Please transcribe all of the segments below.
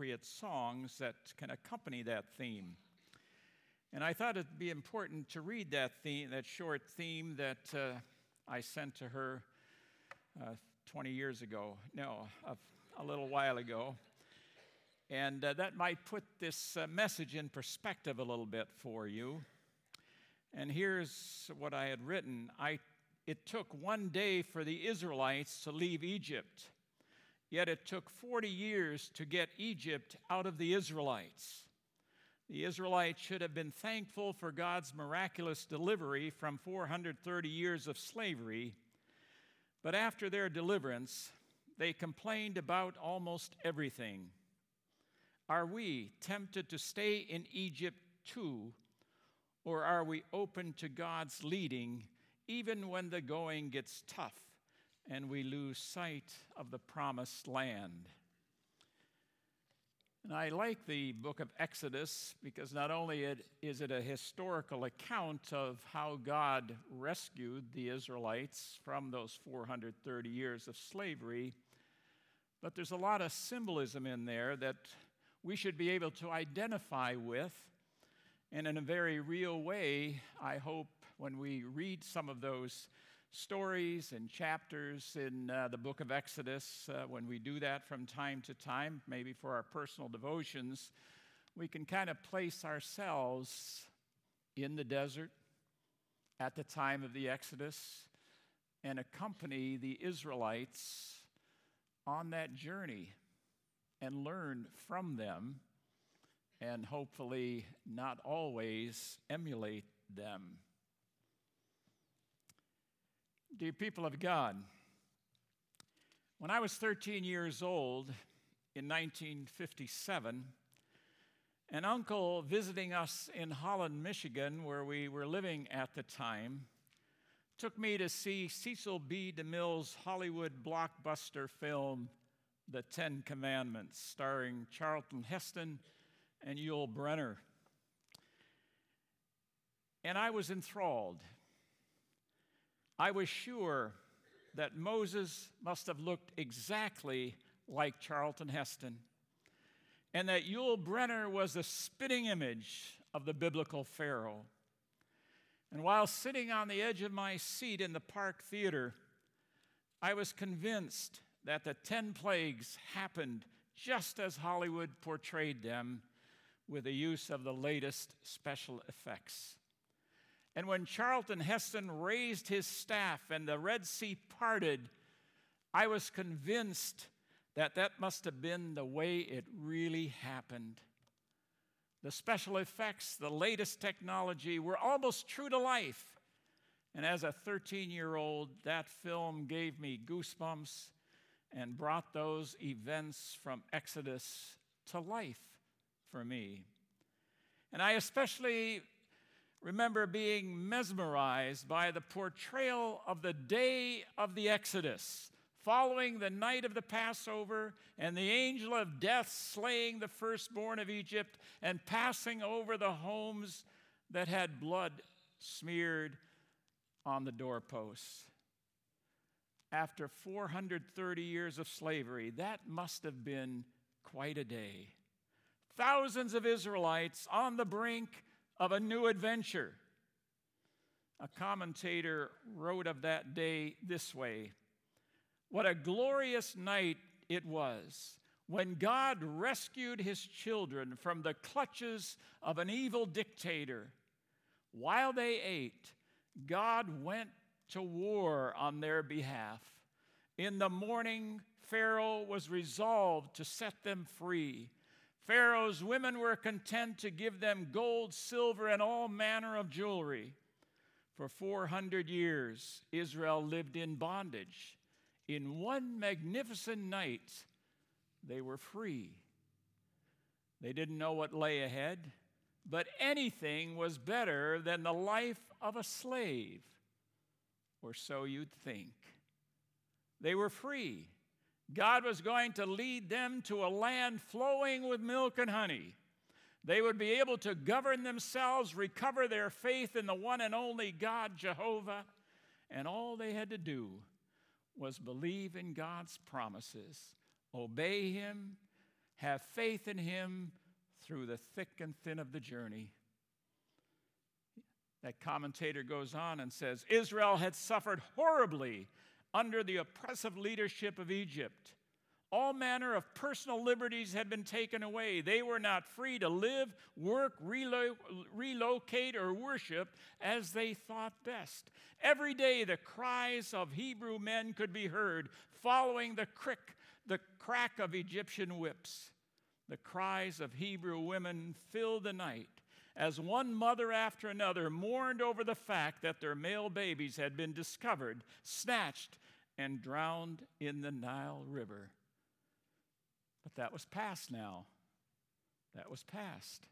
appropriate songs that can accompany that theme. And I thought it'd be important to read that theme, that short theme that uh, I sent to her uh, 20 years ago. No, a, a little while ago. And uh, that might put this uh, message in perspective a little bit for you. And here's what I had written I, It took one day for the Israelites to leave Egypt, yet it took 40 years to get Egypt out of the Israelites. The Israelites should have been thankful for God's miraculous delivery from 430 years of slavery, but after their deliverance, they complained about almost everything. Are we tempted to stay in Egypt too, or are we open to God's leading even when the going gets tough and we lose sight of the promised land? And I like the book of Exodus because not only is it a historical account of how God rescued the Israelites from those 430 years of slavery, but there's a lot of symbolism in there that we should be able to identify with. And in a very real way, I hope when we read some of those stories and chapters in uh, the book of Exodus, uh, when we do that from time to time, maybe for our personal devotions, we can kind of place ourselves in the desert at the time of the Exodus and accompany the Israelites on that journey and learn from them and hopefully not always emulate them. Dear people of God, when I was 13 years old in 1957, an uncle visiting us in Holland, Michigan, where we were living at the time, took me to see Cecil B. DeMille's Hollywood blockbuster film, The Ten Commandments, starring Charlton Heston and Yul Brynner. And I was enthralled. I was sure that Moses must have looked exactly like Charlton Heston, and that Yul Brynner was a spitting image of the biblical Pharaoh. And while sitting on the edge of my seat in the Park Theater, I was convinced that the 10 plagues happened just as Hollywood portrayed them with the use of the latest special effects. And when Charlton Heston raised his staff and the Red Sea parted, I was convinced that that must have been the way it really happened. The special effects, the latest technology were almost true to life. And as a 13 year old, that film gave me goosebumps and brought those events from Exodus to life for me. And I especially remember being mesmerized by the portrayal of the day of the Exodus, following the night of the Passover and the angel of death slaying the firstborn of Egypt and passing over the homes that had blood smeared on the doorposts. After 430 years of slavery, that must have been quite a day. Thousands of Israelites on the brink of a new adventure. A commentator wrote of that day this way What a glorious night it was when God rescued his children from the clutches of an evil dictator. While they ate, God went to war on their behalf. In the morning, Pharaoh was resolved to set them free. Pharaoh's women were content to give them gold, silver, and all manner of jewelry. For 400 years, Israel lived in bondage. In one magnificent night, they were free. They didn't know what lay ahead, but anything was better than the life of a slave, or so you'd think. They were free. God was going to lead them to a land flowing with milk and honey. They would be able to govern themselves, recover their faith in the one and only God, Jehovah, and all they had to do was believe in God's promises, obey Him, have faith in him through the thick and thin of the journey. That commentator goes on and says Israel had suffered horribly under the oppressive leadership of Egypt. All manner of personal liberties had been taken away. They were not free to live, work, relo- relocate, or worship as they thought best. Every day, the cries of Hebrew men could be heard following the, crick, the crack of Egyptian whips. The cries of Hebrew women filled the night as one mother after another mourned over the fact that their male babies had been discovered, snatched, and drowned in the Nile River. But that was past now. That was past.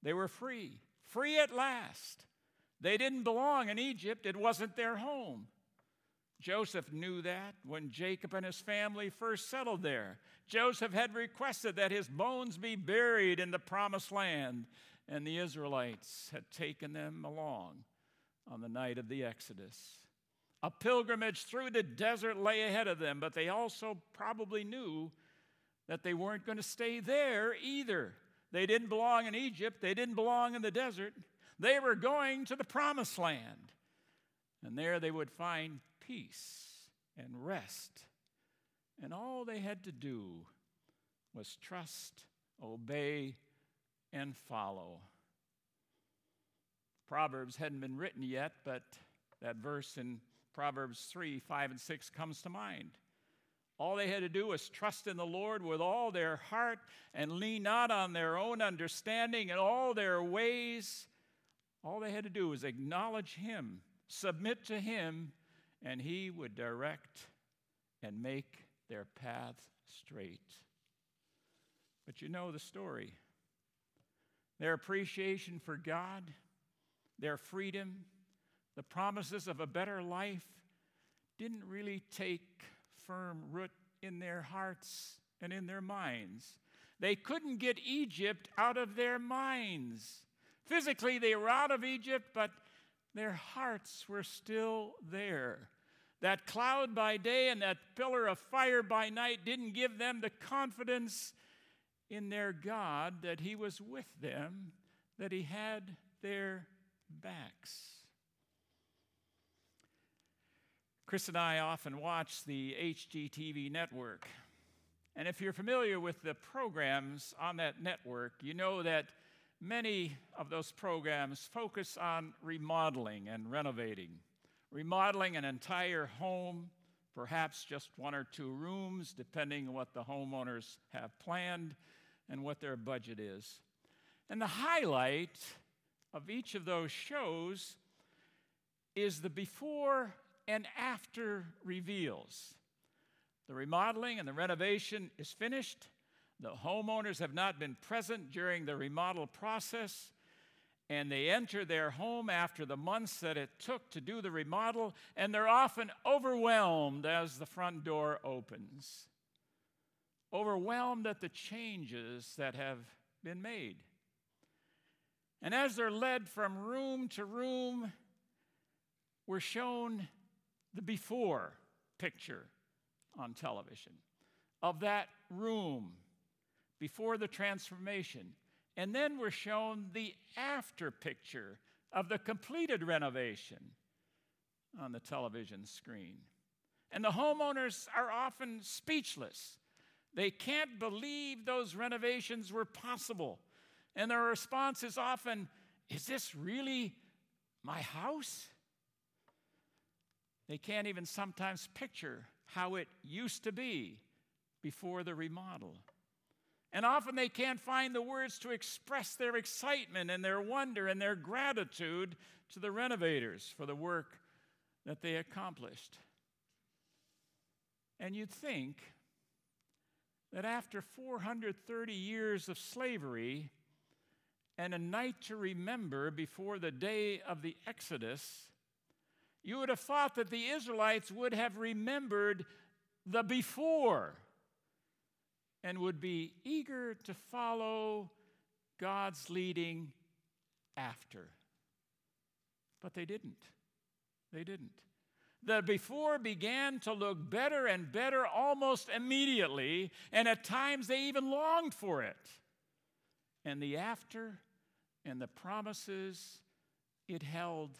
They were free, free at last. They didn't belong in Egypt, it wasn't their home. Joseph knew that when Jacob and his family first settled there. Joseph had requested that his bones be buried in the promised land, and the Israelites had taken them along on the night of the Exodus. A pilgrimage through the desert lay ahead of them, but they also probably knew that they weren't going to stay there either. They didn't belong in Egypt, they didn't belong in the desert. They were going to the promised land. And there they would find peace and rest. And all they had to do was trust, obey, and follow. Proverbs hadn't been written yet, but that verse in Proverbs 3 5 and 6 comes to mind. All they had to do was trust in the Lord with all their heart and lean not on their own understanding in all their ways. All they had to do was acknowledge Him, submit to Him, and He would direct and make their path straight. But you know the story. Their appreciation for God, their freedom, the promises of a better life didn't really take firm root in their hearts and in their minds. They couldn't get Egypt out of their minds. Physically, they were out of Egypt, but their hearts were still there. That cloud by day and that pillar of fire by night didn't give them the confidence in their God that He was with them, that He had their backs. Chris and I often watch the HGTV network. And if you're familiar with the programs on that network, you know that many of those programs focus on remodeling and renovating. Remodeling an entire home, perhaps just one or two rooms, depending on what the homeowners have planned and what their budget is. And the highlight of each of those shows is the before and after reveals. The remodeling and the renovation is finished. The homeowners have not been present during the remodel process, and they enter their home after the months that it took to do the remodel, and they're often overwhelmed as the front door opens. Overwhelmed at the changes that have been made. And as they're led from room to room, we're shown the before picture on television of that room before the transformation. And then we're shown the after picture of the completed renovation on the television screen. And the homeowners are often speechless. They can't believe those renovations were possible. And their response is often, Is this really my house? They can't even sometimes picture how it used to be before the remodel. And often they can't find the words to express their excitement and their wonder and their gratitude to the renovators for the work that they accomplished. And you'd think that after 430 years of slavery and a night to remember before the day of the Exodus, you would have thought that the Israelites would have remembered the before and would be eager to follow God's leading after. But they didn't. They didn't. The before began to look better and better almost immediately, and at times they even longed for it. And the after and the promises it held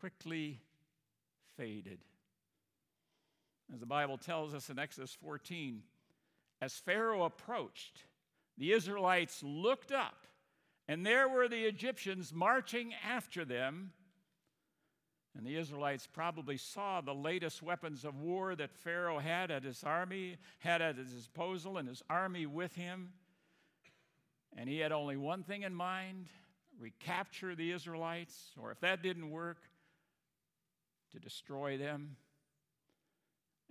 quickly faded. As the Bible tells us in Exodus 14, as Pharaoh approached, the Israelites looked up, and there were the Egyptians marching after them. And the Israelites probably saw the latest weapons of war that Pharaoh had at his army, had at his disposal, and his army with him. And he had only one thing in mind recapture the Israelites, or if that didn't work, to destroy them.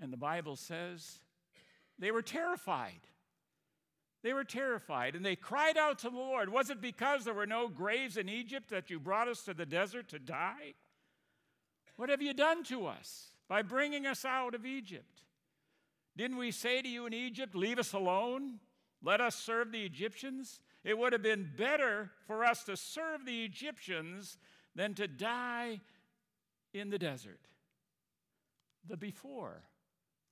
And the Bible says they were terrified. They were terrified and they cried out to the Lord. Was it because there were no graves in Egypt that you brought us to the desert to die? What have you done to us by bringing us out of Egypt? Didn't we say to you in Egypt, Leave us alone? Let us serve the Egyptians? It would have been better for us to serve the Egyptians than to die in the desert. The before,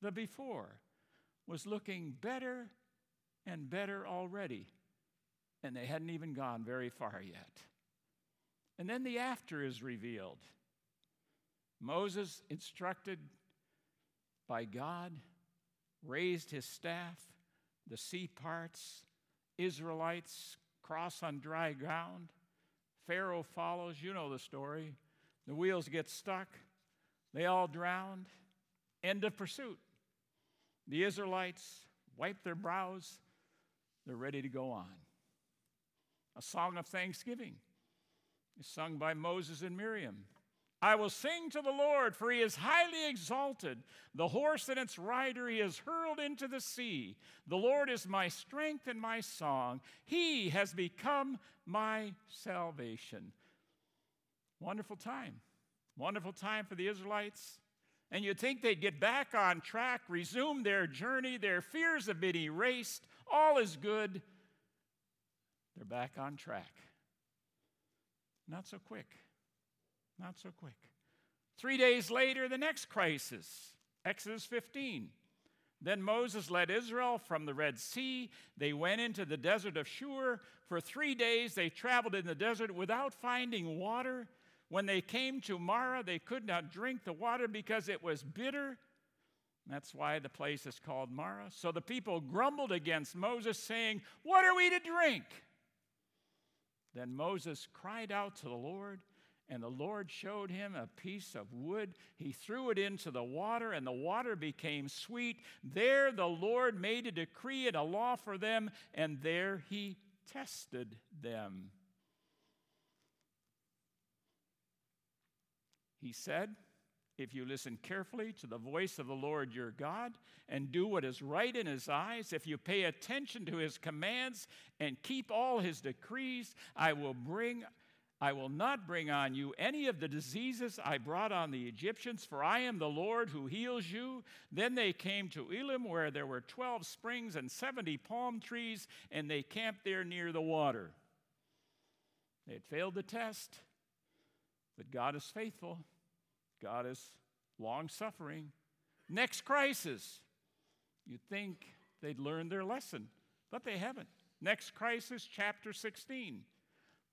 the before was looking better and better already, and they hadn't even gone very far yet. And then the after is revealed. Moses, instructed by God, raised his staff, the sea parts, Israelites cross on dry ground. Pharaoh follows. You know the story. The wheels get stuck. They all drowned. End of pursuit. The Israelites wipe their brows. They're ready to go on. A song of thanksgiving is sung by Moses and Miriam. I will sing to the Lord, for he is highly exalted. The horse and its rider he has hurled into the sea. The Lord is my strength and my song. He has become my salvation. Wonderful time. Wonderful time for the Israelites. And you'd think they'd get back on track, resume their journey, their fears have been erased, all is good. They're back on track. Not so quick. Not so quick. Three days later, the next crisis, Exodus 15. Then Moses led Israel from the Red Sea. They went into the desert of Shur. For three days they traveled in the desert without finding water. When they came to Marah, they could not drink the water because it was bitter. That's why the place is called Marah. So the people grumbled against Moses, saying, What are we to drink? Then Moses cried out to the Lord, and the Lord showed him a piece of wood. He threw it into the water, and the water became sweet. There the Lord made a decree and a law for them, and there he tested them. He said, if you listen carefully to the voice of the Lord your God and do what is right in his eyes, if you pay attention to his commands and keep all his decrees, I will bring I will not bring on you any of the diseases I brought on the Egyptians, for I am the Lord who heals you. Then they came to Elim, where there were 12 springs and 70 palm trees, and they camped there near the water. They had failed the test, but God is faithful. God is long suffering. Next crisis. You'd think they'd learned their lesson, but they haven't. Next crisis, chapter 16.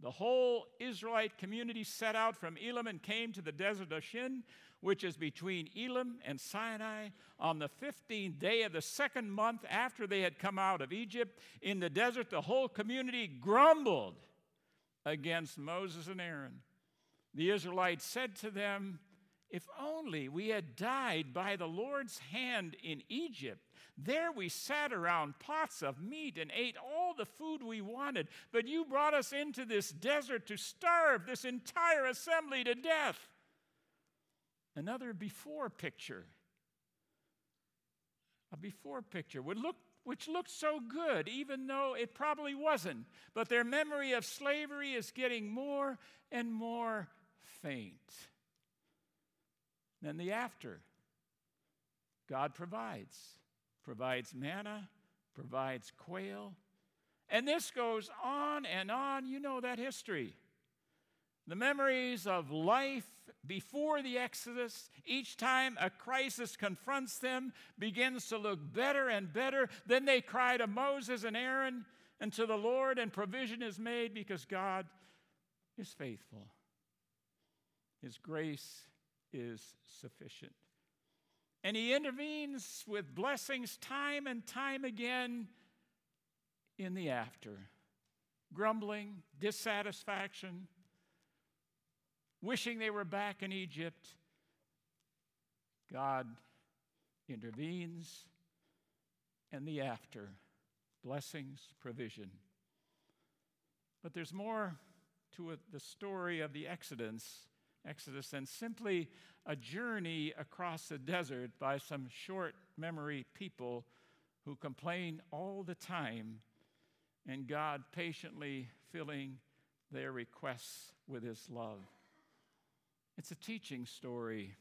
The whole Israelite community set out from Elim and came to the desert of Shin, which is between Elim and Sinai, on the 15th day of the second month after they had come out of Egypt. In the desert, the whole community grumbled against Moses and Aaron. The Israelites said to them, if only we had died by the Lord's hand in Egypt. There we sat around pots of meat and ate all the food we wanted. But you brought us into this desert to starve this entire assembly to death. Another before picture. A before picture would look which looked so good, even though it probably wasn't. But their memory of slavery is getting more and more faint. Then the after. God provides, provides manna, provides quail. And this goes on and on. You know that history. The memories of life before the Exodus, each time a crisis confronts them, begins to look better and better. Then they cry to Moses and Aaron and to the Lord, and provision is made because God is faithful. His grace is sufficient. And he intervenes with blessings time and time again in the after. Grumbling, dissatisfaction, wishing they were back in Egypt. God intervenes, and the after blessings, provision. But there's more to the story of the Exodus, Exodus than simply a journey across the desert by some short memory people who complain all the time and God patiently filling their requests with his love. It's a teaching story.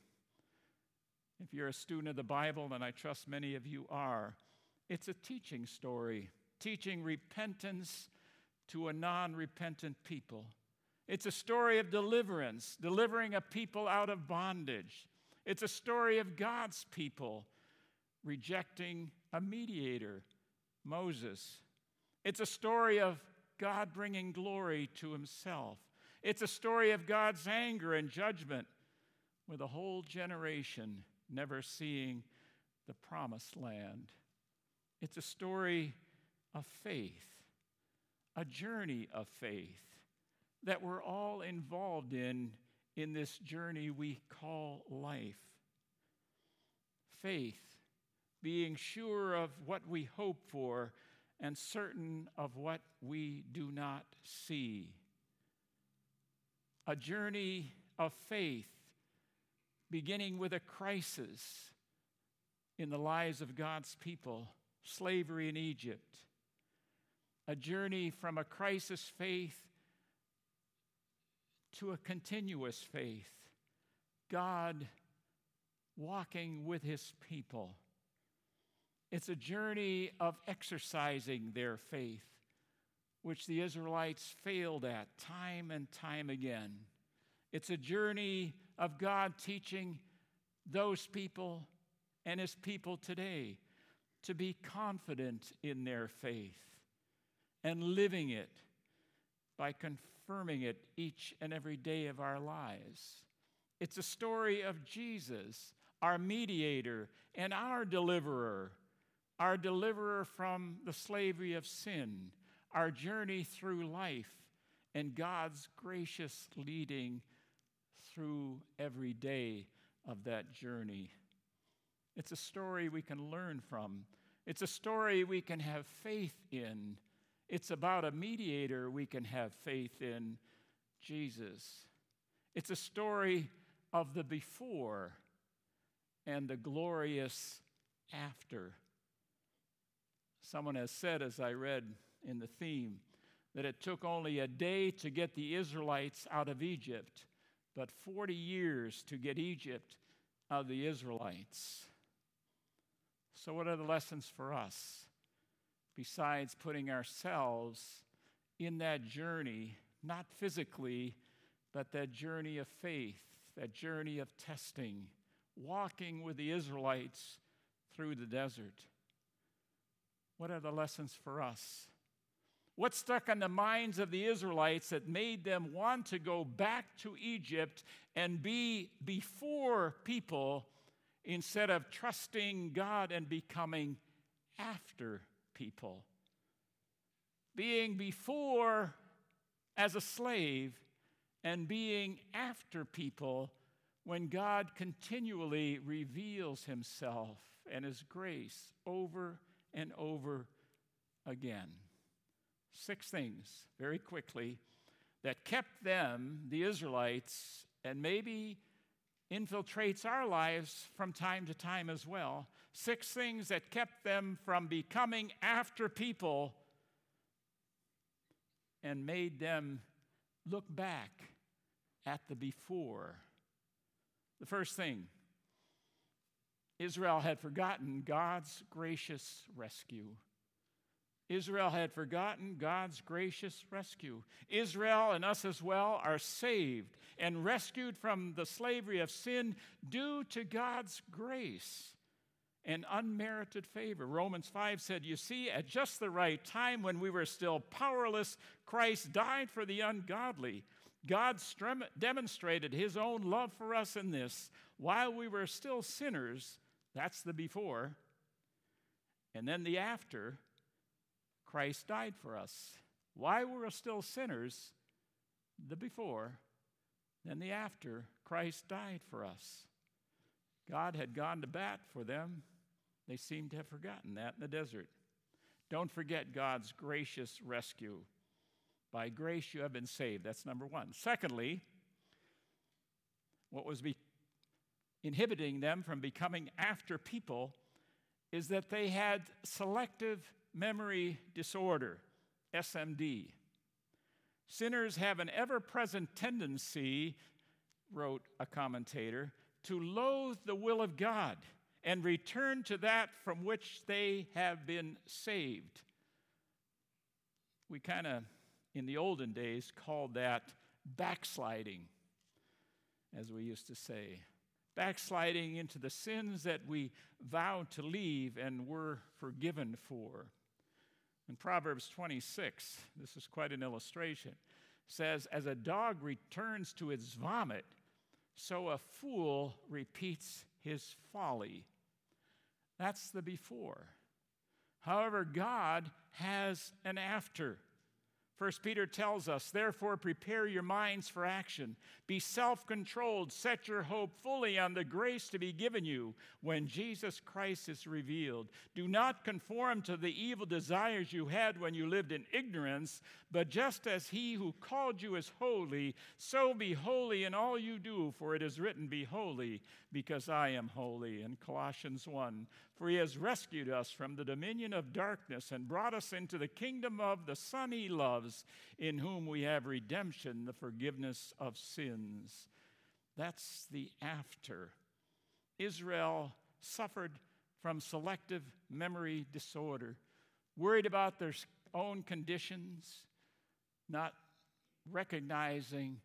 If you're a student of the Bible, and I trust many of you are, it's a teaching story, teaching repentance to a non repentant people. It's a story of deliverance, delivering a people out of bondage. It's a story of God's people rejecting a mediator, Moses. It's a story of God bringing glory to himself. It's a story of God's anger and judgment with a whole generation never seeing the promised land. It's a story of faith, a journey of faith that we're all involved in in this journey we call life. Faith, being sure of what we hope for and certain of what we do not see. A journey of faith beginning with a crisis in the lives of God's people, slavery in Egypt. A journey from a crisis faith to a continuous faith. God walking with his people. It's a journey of exercising their faith, which the Israelites failed at time and time again. It's a journey of God teaching those people and his people today to be confident in their faith and living it by confirming it each and every day of our lives. It's a story of Jesus, our mediator and our deliverer, our deliverer from the slavery of sin, our journey through life, and God's gracious leading through every day of that journey. It's a story we can learn from. It's a story we can have faith in. It's about a mediator we can have faith in, Jesus. It's a story of the before and the glorious after. Someone has said, as I read in the theme, that it took only a day to get the Israelites out of Egypt, but 40 years to get Egypt out of the Israelites. So, what are the lessons for us? Besides putting ourselves in that journey, not physically, but that journey of faith, that journey of testing, walking with the Israelites through the desert. What are the lessons for us? What stuck on the minds of the Israelites that made them want to go back to Egypt and be before people instead of trusting God and becoming after people? Being before as a slave and being after people when God continually reveals himself and his grace over and over again six things very quickly that kept them, the Israelites, and maybe infiltrates our lives from time to time as well. Six things that kept them from becoming after people and made them look back at the before. The first thing Israel had forgotten God's gracious rescue. Israel had forgotten God's gracious rescue. Israel and us as well are saved and rescued from the slavery of sin due to God's grace and unmerited favor. Romans 5 said, You see, at just the right time when we were still powerless, Christ died for the ungodly. God demonstrated his own love for us in this while we were still sinners. That's the before. And then the after Christ died for us. While we were still sinners, the before, then the after, Christ died for us. God had gone to bat for them. They seem to have forgotten that in the desert. Don't forget God's gracious rescue. By grace you have been saved. That's number one. Secondly, what was be- inhibiting them from becoming after people is that they had selective memory disorder, SMD. Sinners have an ever present tendency, wrote a commentator, to loathe the will of God and return to that from which they have been saved. We kind of, in the olden days, called that backsliding, as we used to say. Backsliding into the sins that we vowed to leave and were forgiven for. In Proverbs 26, this is quite an illustration, says, As a dog returns to its vomit, so a fool repeats his folly. That's the before. However, God has an after. First Peter tells us, therefore, prepare your minds for action. Be self controlled. Set your hope fully on the grace to be given you when Jesus Christ is revealed. Do not conform to the evil desires you had when you lived in ignorance, but just as he who called you is holy, so be holy in all you do, for it is written, Be holy, because I am holy. In Colossians 1, for he has rescued us from the dominion of darkness and brought us into the kingdom of the Son he loves, in whom we have redemption, the forgiveness of sins. That's the after. Israel suffered from selective memory disorder, worried about their own conditions, not recognizing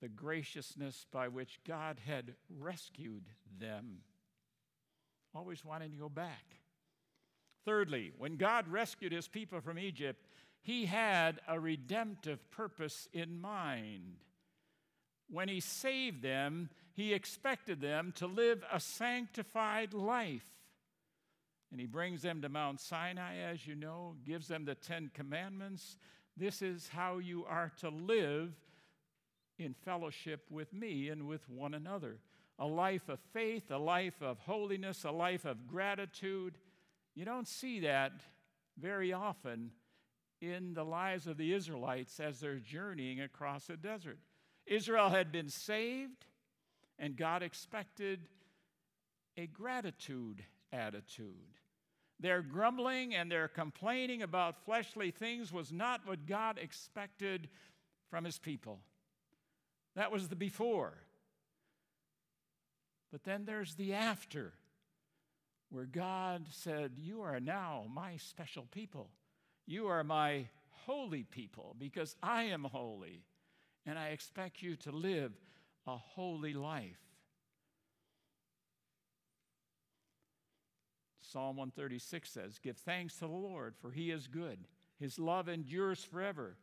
the graciousness by which God had rescued them always wanting to go back. Thirdly, when God rescued his people from Egypt, he had a redemptive purpose in mind. When he saved them, he expected them to live a sanctified life. And he brings them to Mount Sinai, as you know, gives them the Ten Commandments. This is how you are to live in fellowship with me and with one another a life of faith, a life of holiness, a life of gratitude. You don't see that very often in the lives of the Israelites as they're journeying across the desert. Israel had been saved, and God expected a gratitude attitude. Their grumbling and their complaining about fleshly things was not what God expected from his people. That was the before. But then there's the after, where God said, You are now my special people. You are my holy people because I am holy, and I expect you to live a holy life. Psalm 136 says, Give thanks to the Lord, for he is good. His love endures forever.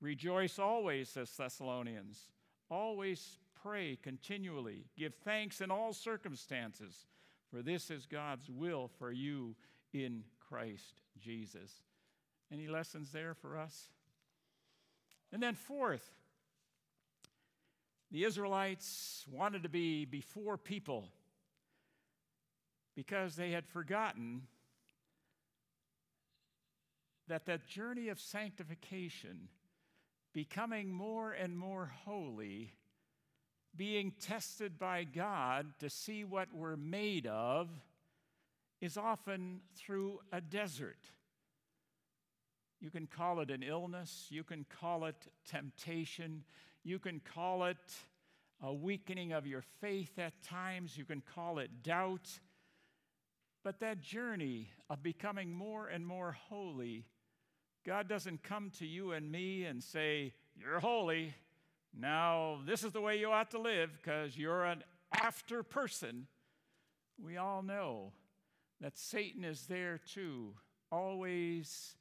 Rejoice always, says Thessalonians. Always pray continually. Give thanks in all circumstances, for this is God's will for you in Christ Jesus. Any lessons there for us? And then, fourth, the Israelites wanted to be before people because they had forgotten that that journey of sanctification, becoming more and more holy, being tested by God to see what we're made of is often through a desert. You can call it an illness, you can call it temptation, you can call it a weakening of your faith at times, you can call it doubt. But that journey of becoming more and more holy God doesn't come to you and me and say, You're holy. Now, this is the way you ought to live because you're an after person. We all know that Satan is there too, always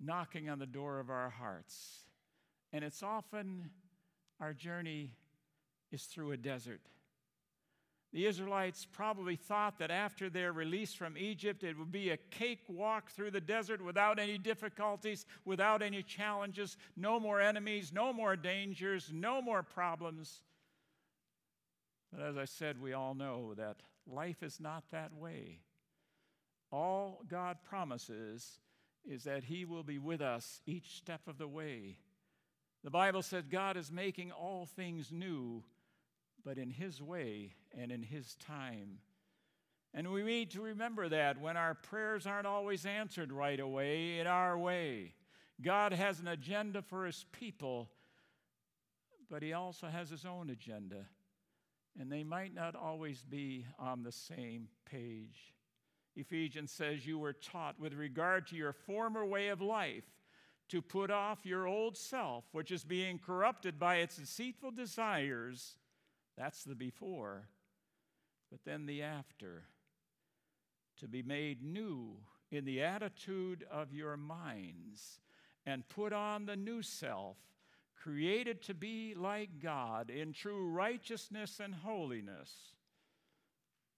knocking on the door of our hearts. And it's often our journey is through a desert. The Israelites probably thought that after their release from Egypt, it would be a cakewalk through the desert without any difficulties, without any challenges, no more enemies, no more dangers, no more problems. But as I said, we all know that life is not that way. All God promises is that He will be with us each step of the way. The Bible says God is making all things new but in His way and in His time. And we need to remember that when our prayers aren't always answered right away in our way. God has an agenda for His people, but He also has His own agenda. And they might not always be on the same page. Ephesians says, You were taught with regard to your former way of life to put off your old self, which is being corrupted by its deceitful desires that's the before. But then the after. To be made new in the attitude of your minds and put on the new self, created to be like God in true righteousness and holiness.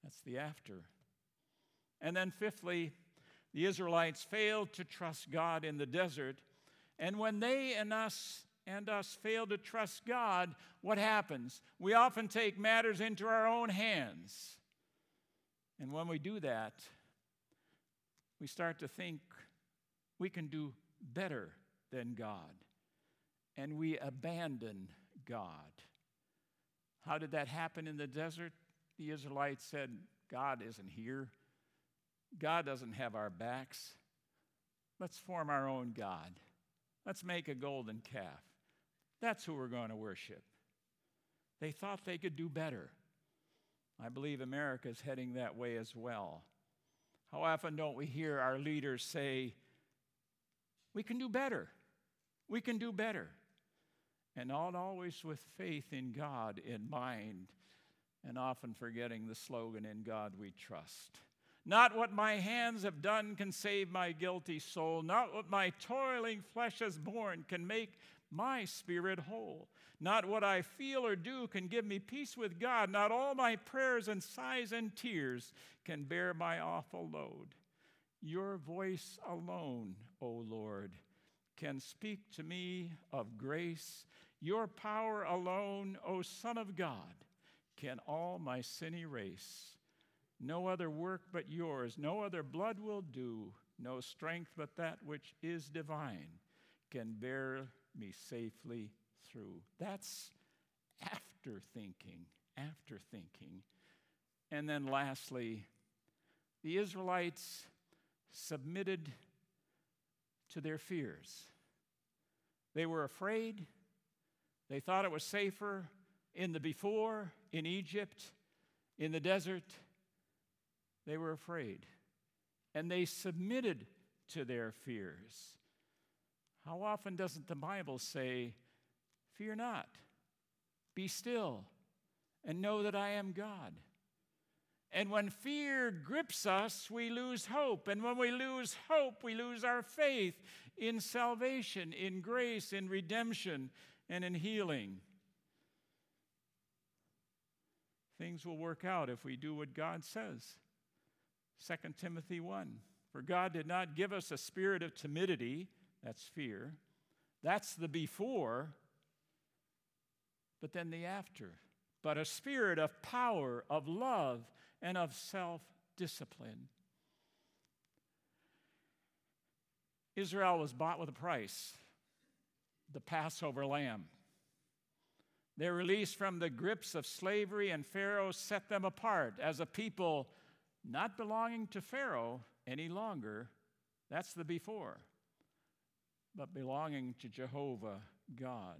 That's the after. And then, fifthly, the Israelites failed to trust God in the desert. And when they and us and us fail to trust God, what happens? We often take matters into our own hands. And when we do that, we start to think we can do better than God. And we abandon God. How did that happen in the desert? The Israelites said, God isn't here. God doesn't have our backs. Let's form our own God. Let's make a golden calf. That's who we're going to worship. They thought they could do better. I believe America is heading that way as well. How often don't we hear our leaders say, We can do better? We can do better. And not always with faith in God in mind, and often forgetting the slogan, In God we trust. Not what my hands have done can save my guilty soul. Not what my toiling flesh has borne can make my spirit whole. Not what I feel or do can give me peace with God. Not all my prayers and sighs and tears can bear my awful load. Your voice alone, O Lord, can speak to me of grace. Your power alone, O Son of God, can all my sin erase. No other work but yours, no other blood will do, no strength but that which is divine can bear me safely through. That's after thinking, after thinking. And then lastly, the Israelites submitted to their fears. They were afraid. They thought it was safer in the before, in Egypt, in the desert. They were afraid. And they submitted to their fears. How often doesn't the Bible say, Fear not, be still, and know that I am God? And when fear grips us, we lose hope. And when we lose hope, we lose our faith in salvation, in grace, in redemption, and in healing. Things will work out if we do what God says. 2 Timothy 1 For God did not give us a spirit of timidity that's fear. That's the before, but then the after. But a spirit of power, of love, and of self discipline. Israel was bought with a price the Passover lamb. Their release from the grips of slavery and Pharaoh set them apart as a people not belonging to Pharaoh any longer. That's the before but belonging to Jehovah God.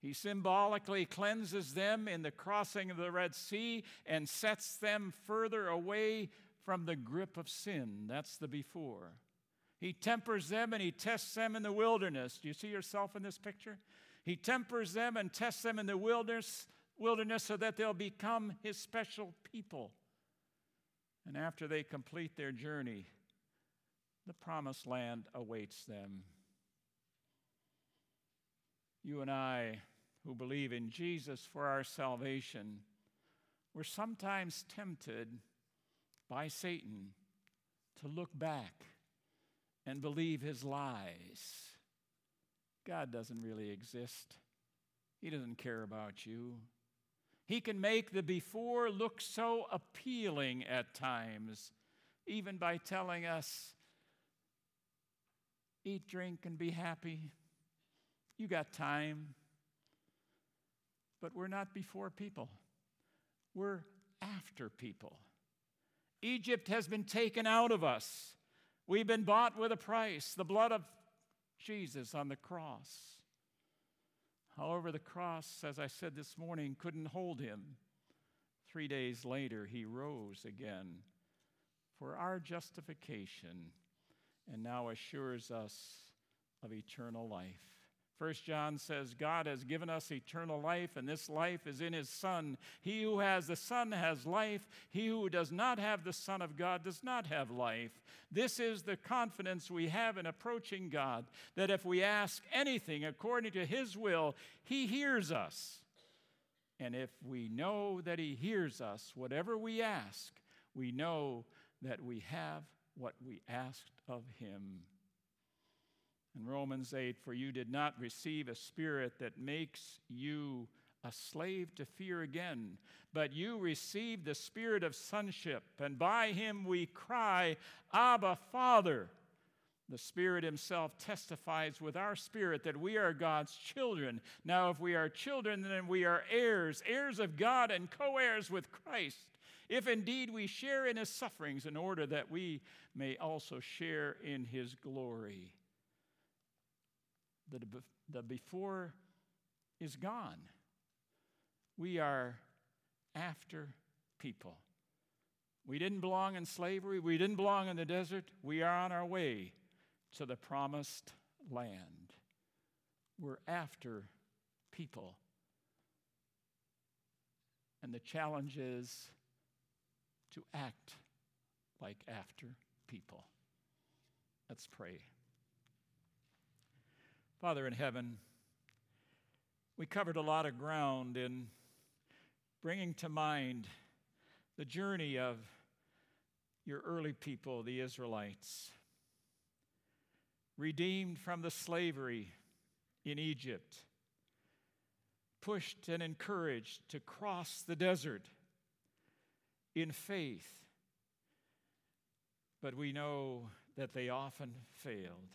He symbolically cleanses them in the crossing of the Red Sea and sets them further away from the grip of sin. That's the before. He tempers them and he tests them in the wilderness. Do you see yourself in this picture? He tempers them and tests them in the wilderness, wilderness so that they'll become his special people. And after they complete their journey, the promised land awaits them. You and I, who believe in Jesus for our salvation, we're sometimes tempted by Satan to look back and believe his lies. God doesn't really exist, He doesn't care about you. He can make the before look so appealing at times, even by telling us, eat, drink, and be happy. You got time. But we're not before people, we're after people. Egypt has been taken out of us. We've been bought with a price, the blood of Jesus on the cross. However, the cross, as I said this morning, couldn't hold him. Three days later, he rose again for our justification and now assures us of eternal life. First John says, God has given us eternal life, and this life is in his Son. He who has the Son has life. He who does not have the Son of God does not have life. This is the confidence we have in approaching God that if we ask anything according to his will, he hears us. And if we know that he hears us, whatever we ask, we know that we have what we asked of him. In Romans 8, for you did not receive a spirit that makes you a slave to fear again, but you received the spirit of sonship, and by him we cry, Abba, Father. The Spirit Himself testifies with our spirit that we are God's children. Now, if we are children, then we are heirs, heirs of God and co heirs with Christ. If indeed we share in His sufferings, in order that we may also share in His glory the, the before is gone. We are after people. We didn't belong in slavery. We didn't belong in the desert. We are on our way to the promised land. We're after people. And the challenge is to act like after people. Let's pray. Father in heaven, we covered a lot of ground in bringing to mind the journey of your early people, the Israelites, redeemed from the slavery in Egypt, pushed and encouraged to cross the desert in faith. But we know that they often failed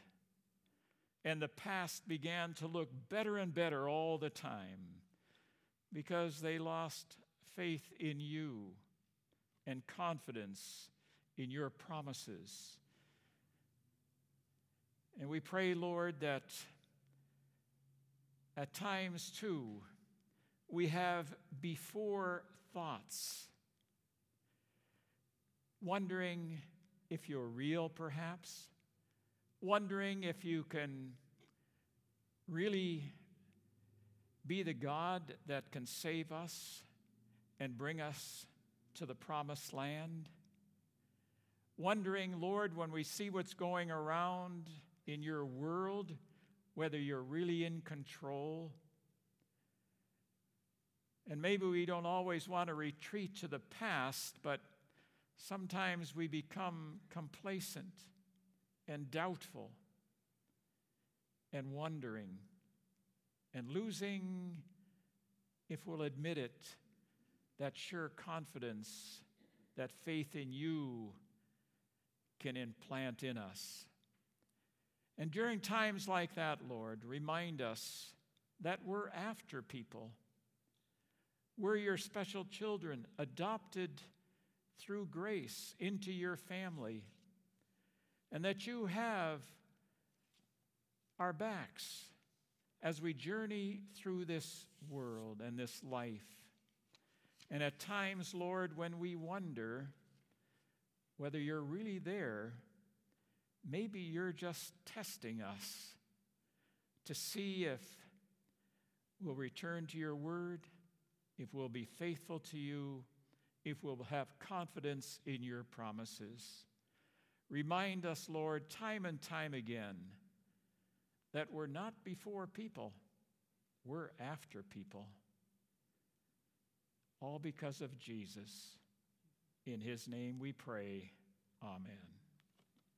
and the past began to look better and better all the time because they lost faith in you and confidence in your promises. And we pray, Lord, that at times too we have before thoughts, wondering if you're real perhaps wondering if you can really be the God that can save us and bring us to the promised land. Wondering, Lord, when we see what's going around in your world, whether you're really in control. And maybe we don't always want to retreat to the past, but sometimes we become complacent and doubtful and wondering and losing, if we'll admit it, that sure confidence that faith in you can implant in us. And during times like that, Lord, remind us that we're after people. We're your special children, adopted through grace into your family and that you have our backs as we journey through this world and this life. And at times, Lord, when we wonder whether you're really there, maybe you're just testing us to see if we'll return to your word, if we'll be faithful to you, if we'll have confidence in your promises. Remind us, Lord, time and time again, that we're not before people, we're after people. All because of Jesus. In his name we pray. Amen.